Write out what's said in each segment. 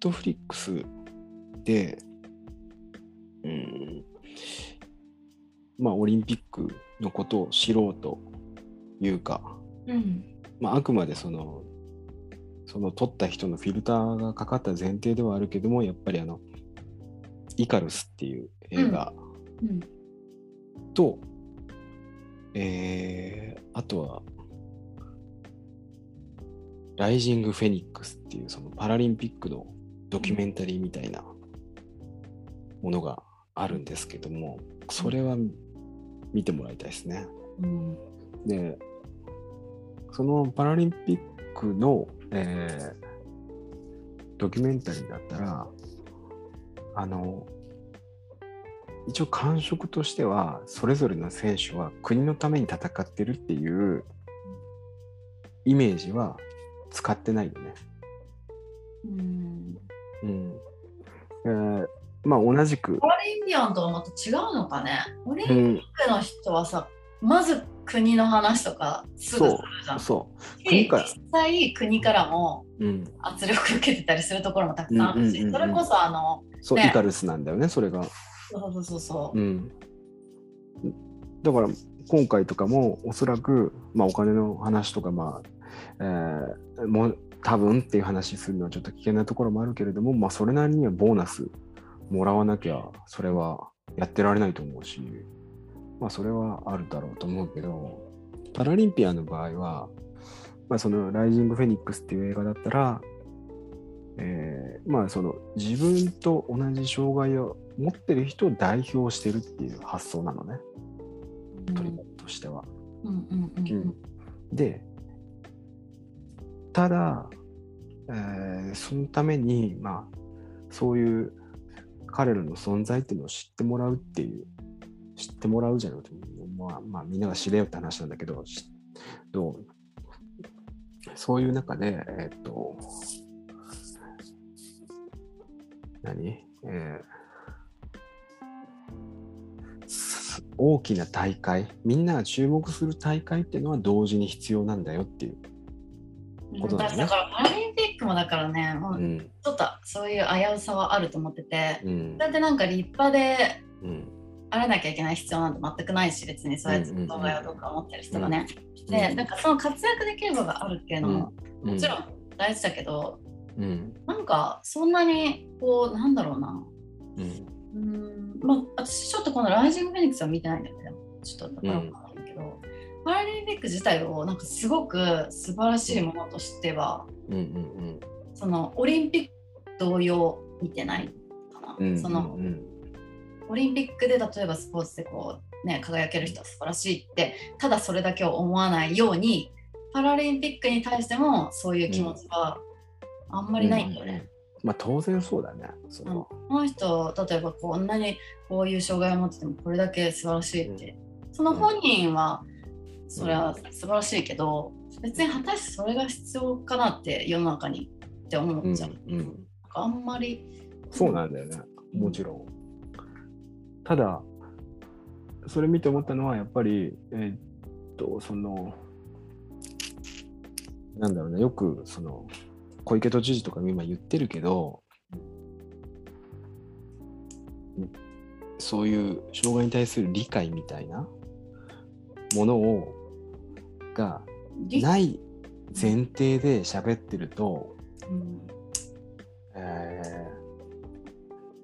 トフリックスで、うん、まあ、オリンピックのことを知ろうというか、うん。まあ、あくまでその、その撮った人のフィルターがかかった前提ではあるけども、やっぱりあの、イカルスっていう映画うん。と、えーあとは、ライジング・フェニックスっていうそのパラリンピックのドキュメンタリーみたいなものがあるんですけども、それは見てもらいたいですね。うんで、そのパラリンピックの、えードキュメンタリーだったら、あの、一応感触としては、それぞれの選手は国のために戦ってるっていうイメージは使ってないよね。うんうん。えーまあ同じくパ、ラリンピアンとはまた違うのかねオリンピッうん、クの人はさ、まず国の話とかすぐするじゃん。そう、で国から実際国からもうん、圧力受けてたりするところもたくさんあるし、うんうんうんうんそれこそあの、そう、ねイカルスなんだよね、それが。そうそうそうそう。うん。だから、今回とかも、おそらく、まあ、お金の話とか、まあ、えーもう、多分っていう話するのはちょっと危険なところもあるけれども、まあ、それなりにはボーナスもらわなきゃ、それはやってられないと思うし、まあ、それはあるだろうと思うけど、パラリンピアンの場合は、まあ、その、ライジング・フェニックスっていう映画だったら、えーまあその自分と同じ障害を持ってる人を代表してるっていう発想なのね、取り方としては。うんうんうんうん。で、ただ、えーそのために、まあ、そういう彼らの存在っていうのを知ってもらうっていう、知ってもらうじゃなくて、まあ、まあ、みんなが知れよって話なんだけど、どう？そういう中で、えーっと、何？えー大きな大会、みんなが注目する大会っていうのは同時に必要なんだよっていう。ことだね。だからパラリンピックもだからね、もう、うん。ちょっとそういう危うさはあると思ってて、うん。だってなんか立派でうん。あらなきゃいけない必要なんて全くないし、別にそうやってうんうんうん。障害をどうか持ってる人がね。うん。で、なんかその活躍できる場があるっていうのも、うん。もちろん大事だけど、うん。なんかそんなにこう、なんだろうな。うん。うーん。まあ、私ちょっとこのライジング・フェニックスは見てないんだけど、ちょっとだから分かんないけど、パラリンピック自体をなんかすごく素晴らしいものとしては、うんうんそのオリンピック同様見てないかな。うんそのうんオリンピックで例えばスポーツでこう、ね、輝ける人は素晴らしいってただそれだけを思わないようにパラリンピックに対してもそういう気持ちはあんまりないんだよね。まあ当然そうだね。それはこの人例えばこんなにこういう障害を持っててもこれだけ素晴らしいって、その本人はそれは素晴らしいけど別に果たしてそれが必要かなって世の中にって思っちゃう。うんうんあんまりそうなんだよね。もちろん。ただ、それ見て思ったのは、やっぱり、えーっと、その、なんだろうね、よく、その、小池都知事とかも今言ってるけど、そういう障害に対する理解みたいなものを、が理ない前提で喋ってると、うんえー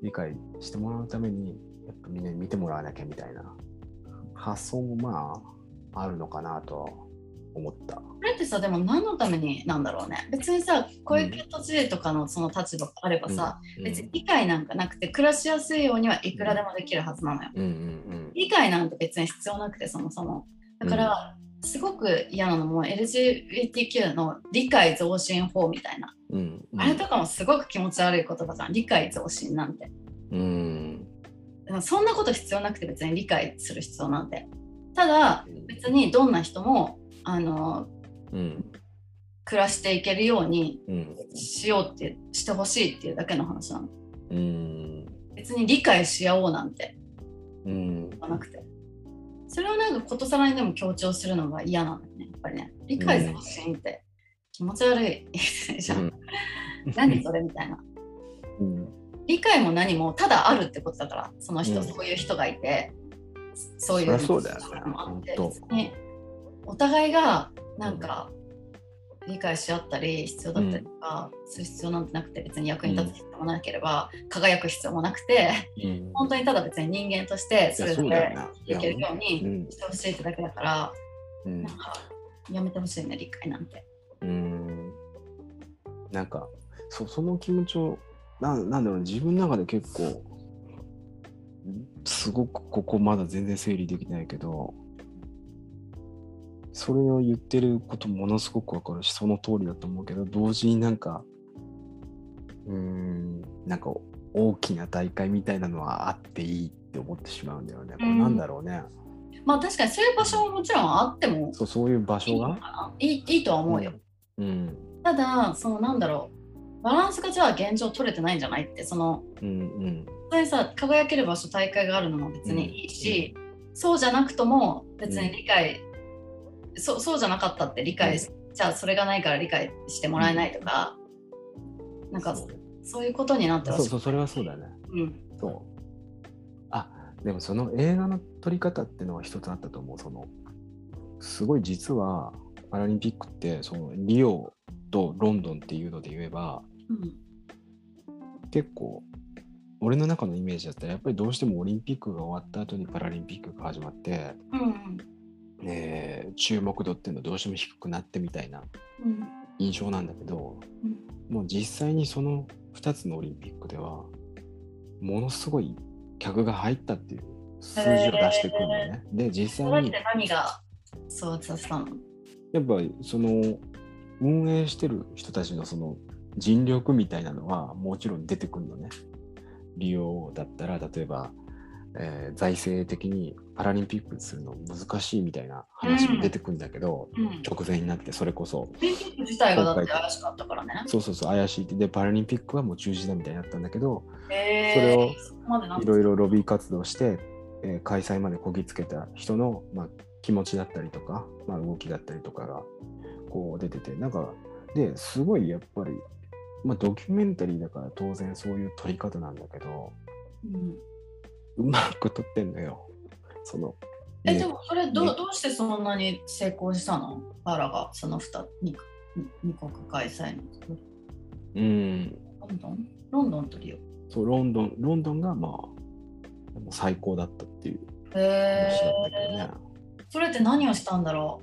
理解してもらうために、やっぱみんなに見てもらわなきゃみたいな発想もまあ、あるのかなとは思った。これってさでも何のためになんだろうね別にさ小池都知事とかのその立場があればさ、うん別に理解なんかなくて暮らしやすいようにはいくらでもできるはずなのよ。理解なんて別に必要なくてそもそも。だから、すごく嫌なのも LGBTQ の理解増進法みたいな、うんうん。うんあれとかもすごく気持ち悪い言葉じゃん。理解増進なんて。うん。そんなこと必要なくて別に理解する必要なんて。ただ別にどんな人もあのうん。暮らしていけるようにうん。しようってしてほしいっていうだけの話なの。うん。別に理解し合おうなんて。うん。なくて。それをなんかことさらにでも強調するのが嫌なんだよね。やっぱりね。理解増進って気持ち悪いじゃん。何それみたいな。うん理解も何もただあるってことだからその人、うんそういう人がいてそういうそりゃそうだよねもあってお互いがなんか理解し合ったり必要だったりとか、する必要なんてなくて別に役に立つ必要もなければ、輝く必要もなくてうん。本当にただ別に人間としてそれぞれいやそうだよね。生きるよううにん。してほしいってだけだから、うん。なんかやめてほしいね理解なんて。うん。なんかそその気持ちをななんだろう自分の中で結構すごくここまだ全然整理できないけどそれを言ってることものすごくわかるしその通りだと思うけど同時になんかうーんなんか大きな大会みたいなのはあっていいって思ってしまうんだよね。これなんだろうね。まあ確かにそういう場所ももちろんあってもそうそういう場所が？ないいいいとは思うよ。うん。ただそのなんだろうバランスがじゃあ現状取れてないんじゃないってそのうんうん。さ輝ける場所大会があるのも別にいいし、そうじゃなくとも別に理解、そそうじゃなかったって理解し、じゃあそれがないから理解してもらえないとか、なんかそう。いうことになってほしいそうそう、それはそうだね。うん。そう。あ、でもその映画の撮り方っていうのは一つあったと思う。その、すごい実はパラリンピックって、そのリオとロンドンっていうので言えば、うん。結構、俺の中のイメージだったら、やっぱりどうしてもオリンピックが終わった後にパラリンピックが始まって、うんえー注目度っていうのはどうしても低くなってみたいなうん印象なんだけど、もう実際にその2つのオリンピックではものすごい客が入ったっていう数字を出してくるんだよね。で実際に何がそうさせたの？やっぱりその運営してる人たちのその尽力みたいなのはもちろん出てくるのね。利用だったら例えば、えー財政的にパラリンピックするの難しいみたいな話も出てくるんだけど、うん。直前になってそれこそオリンピック自体がだって怪しかったからね。そうそうそう怪しいって。でパラリンピックはもう中止だみたいになったんだけどへー。それをいろいろロビー活動して、えー開催までこぎつけた人の、まあ、気持ちだったりとか、まあ、動きだったりとかがこう出ててなんかですごいやっぱり、まあ、ドキュメンタリーだから当然そういう撮り方なんだけどうんうまく撮ってんのよ。そのねえでもそれどねうどうしてそんなに成功したの？パラがその 2, 二二国開催のうん。ロンドン？ロンドンとリオ。そうロンドンロンドンがまあもう最高だったっていう。へ話だったけどえね。それって何をしたんだろ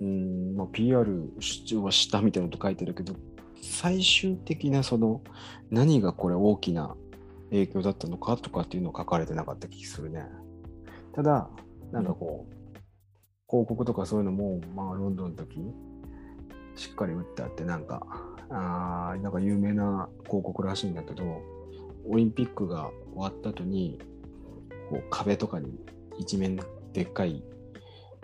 う？ん、まあ、PR はしたみたいなこと書いてるけど、最終的なその何がこれ大きな影響だったのかとかっていうのは書かれてなかった気するね。ただ、なんかこう、広告とかそういうのも、まあ、ロンドンの時しっかり打ってあって、なんか、あーなんか有名な広告らしいんだけど、オリンピックが終わった後に、こう壁とかに一面でっかい、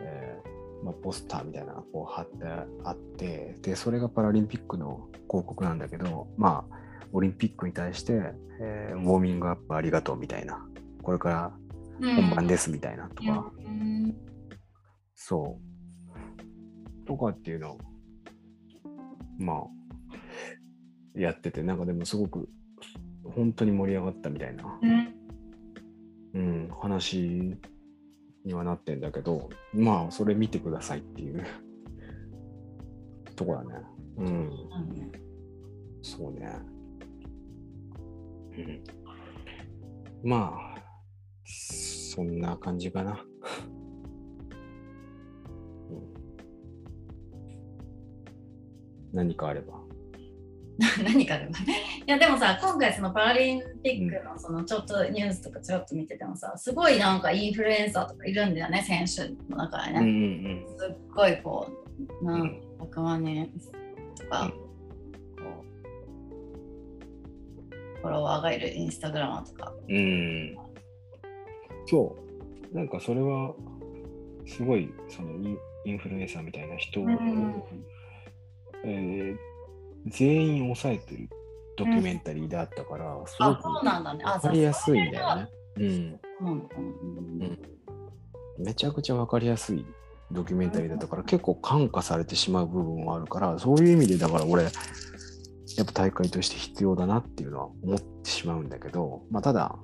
えーまあ、ポスターみたいなのがこう貼ってあって、で、それがパラリンピックの広告なんだけど、まあ、オリンピックに対して、えーウォーミングアップありがとうみたいな、これからう。本番ですみたいなとか、うんそう。とかっていうのを、まあ、やってて、なんかでもすごく、本当に盛り上がったみたいな、うんうん、話にはなってんだけど、まあ、それ見てくださいっていうとこだね。うん、うんそうね。うん。まあ、そんな感じかな。うん、何かあれば。何かあればね。いやでもさ今回そのパラリンピックのそのちょっとニュースとかちょっと見ててもさすごいなんかインフルエンサーとかいるんだよね選手の中でね。んすっごいこううん何100万人とか、フォロワーがいるインスタグラマーとか。うん。うん。そう。なんかそれは、すごい、そのインフルエンサーみたいな人を、えー全員抑えてるドキュメンタリーであったから、うなんだね。あわかりやすいんだよね。うん。めちゃくちゃわかりやすいドキュメンタリーだったから、結構感化されてしまう部分もあるから、そういう意味で、だから俺、やっぱ大会として必要だなっていうのは思ってしまうんだけど、まあ、ただ、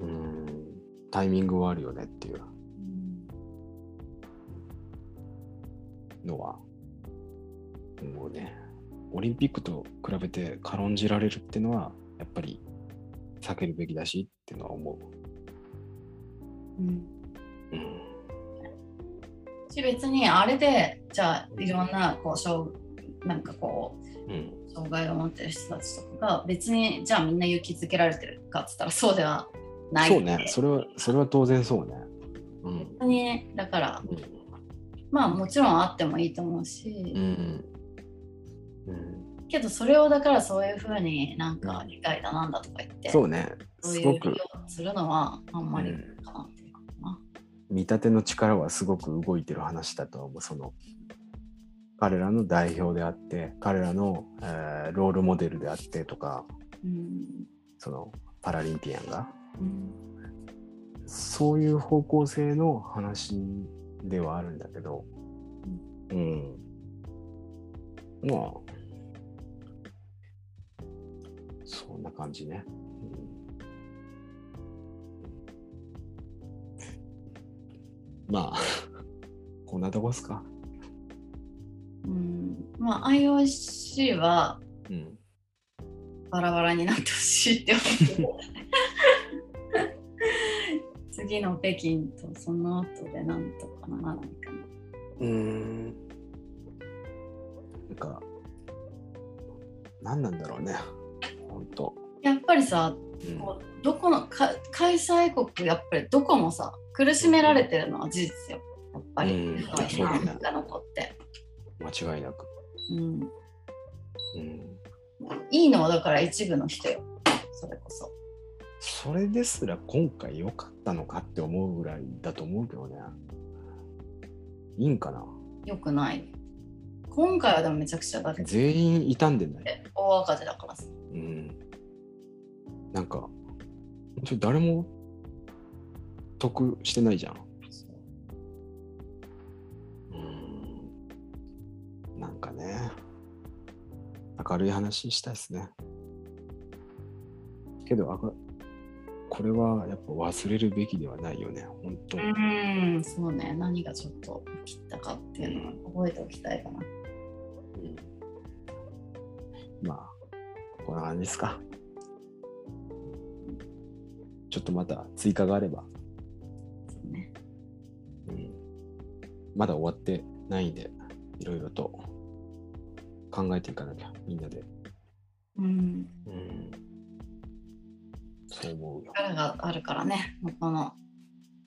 うーん、タイミングはあるよねっていうのは、もうね、オリンピックと比べて軽んじられるっていうのは、やっぱり避けるべきだしっていうのは思うんう。うん。し別にあれでじゃあいろんなこう障なんかこううん。障害を持ってる人たちとかが別にじゃあみんな勇気づけられてるかっつったらそうではないそうね、それは、それは当然そうね。うん。別にだからうんまあもちろんあってもいいと思うし、うん。うん。けどそれをだからそういうふうになんか理解だなんだとか言って、そうね、そういう利すごく用するのはあんまりかなっていうかな。見立ての力はすごく動いてる話だと思う。その彼らの代表であって、彼らの、えーロールモデルであってとか、うんそのパラリンピアンが、うんそういう方向性の話ではあるんだけど、うん。まあ、そんな感じね。うんまあ、こんなとこっすか。うんまあ IOC はうん。バラバラになってほしいって思う。次の北京とその後でなんとかならないかな。うーん。なんか、何なんだろうね。ほんと。やっぱりさ、うんどこのか開催国やっぱりどこもさ苦しめられてるのは事実よ。やっぱり、うんそのそうだねが残って、間違いなく。うん。うん。いいのはだから一部の人よ。それこそ。それですら今回良かったのかって思うぐらいだと思うけどね。いいんかな？よくない。今回はでもめちゃくちゃだ全員傷んでない。大赤字だからさ。うん。なんか、ちょ誰も得してないじゃん。明るい話したいですね。けど、あかこれはやっぱ忘れるべきではないよね、本当に。うん、そうね。何がちょっと起きたかっていうのは覚えておきたいかな。うんまあ、こんな感じですか。ちょっとまた追加があれば、そうね。うん、まだ終わってないんで、いろいろと考えていかなきゃ、みんなで。うん。うん、そう思うよ。力があるからね。この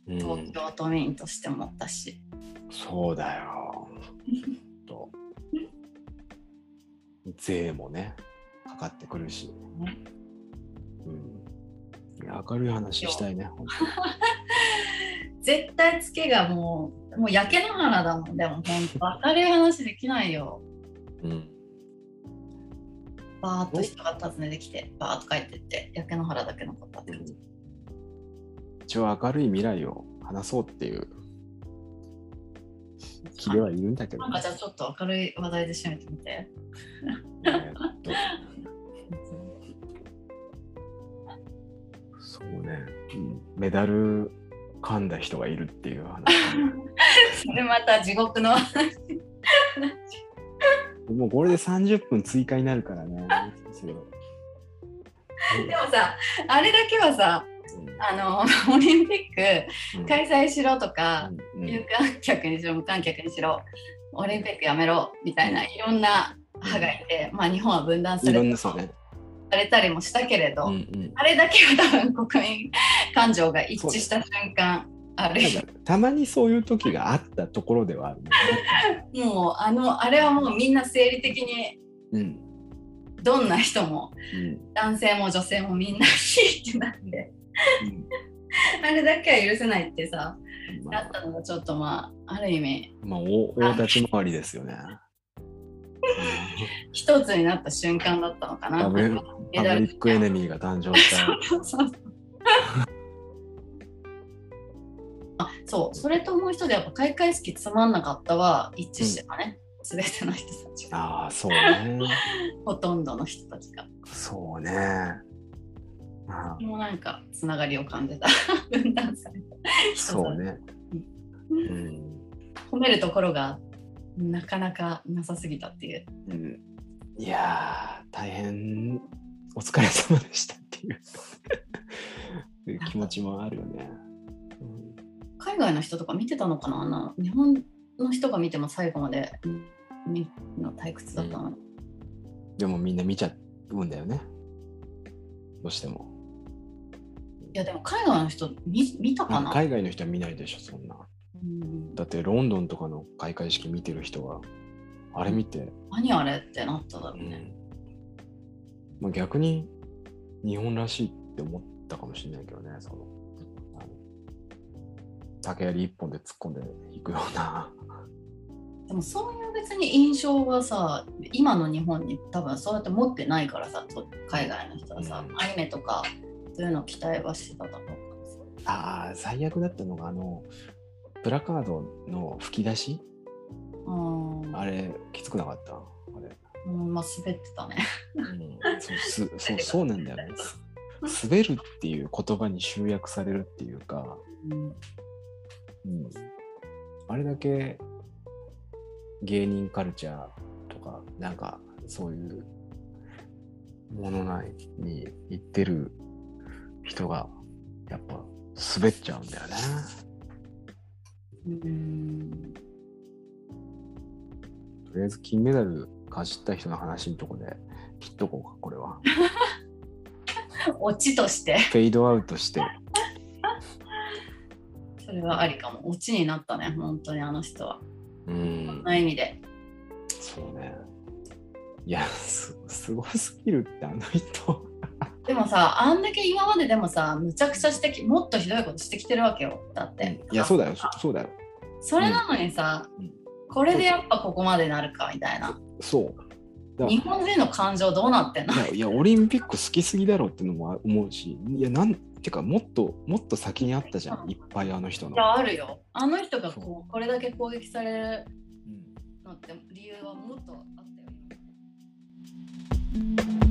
うん、東京都民としてもだし。そうだよ。と税もね、かかってくるし。ねうん、明るい話したいね。本 絶対ツケがもう、もう焼け野原だもん。でも本当明るい話できないよ。当うんバーッと人が訪ねてきて、バーッと帰ってって、焼け野原だけ残ったって感じ。一応明るい未来を話そうっていう。気ではいるんだけど、なんかじゃあちょっと明るい話題で締めてみて。えーっと。そうね、うん。メダル噛んだ人がいるっていう話。それまた地獄のもうこれで30分追加になるからね。でもさあれだけはさうんあの オリンピッうん。ク開催しろとか、うん。うん。有観客にしろ無観客にしろオリンピックやめろみたいないろんな派がいて、まあ、日本は分断されね。されたりもしたけれど、うんうん。あれだけは多分国民感情が一致した瞬間あるなんかたまにそういう時があったところではあるね。もうあのあれはもうみんな生理的にうんどんな人もうん男性も女性もみんなヒーってなってあれだけは許せないってさうんまあなったのがちょっとまあある意味まあ、大大立ち回りですよね。一つになった瞬間だったのかな。パブリックエネミーが誕生した。そうそうそうそう。それともう一つやっぱ開会式つまんなかったは一致してたね、全ての人たちが。ああ、そうね。ほとんどの人たちが。そうね。あもうなんかつながりを感じた。分断されたそうね。うん。褒めるところがなかなかなさすぎたっていう。うん、いやー、大変お疲れ様でしたっていう。気持ちもあるよね。うん海外の人とか見てたのかな？日本の人が見ても最後まで見るの退屈だったのに、でもみんな見ちゃうんだよね。どうしても。いやでも海外の人見見たかな、海外の人は見ないでしょ、そんな。うん。だってロンドンとかの開会式見てる人は、あれ見て、何あれってなっただろうね、まあ、逆に日本らしいって思ったかもしれないけどね、その竹槍一本で突っ込んでいくような。でもそういう別に印象はさ今の日本に多分そうやって持ってないからさと海外の人はさ、うん。アニメとかそういうの期待はしてただろうああ、最悪だったのが、あの、プラカードの吹き出し？うん。あれ、きつくなかった？あれ。うんまあ滑ってたね。うん、そうすそうそうなんだよね。す滑るっていう言葉に集約されるっていうか、うんうん、あれだけ芸人カルチャーとか、なんかそういうもの内に行ってる人が、やっぱ滑っちゃうんだよね。うんとりあえず金メダルかじった人の話のとこで切っとこうか、これは。オチとしてフェードアウトして。それはありかも。オチになったね本当にあの人は。うん。そん。な意味で。そうね。いや、すすごすぎるって、あの人。でもさあんだけ今まででもさむちゃくちゃしてきもっとひどいことしてきてるわけよ。だって。いや、そうだよ、そそうだよ。それなのにさ、うん。これでやっぱここまでなるかみたいな。そう。だ。日本人の感情どうなってんの？いやいや、オリンピック好きすぎだろうってのも思うし、いや、なんてか、もっと、もっと先にあったじゃん、いっぱいあの人の。いやあるよ。あの人がそこうこれだけ攻撃されるうん。のって理由はもっとあったよ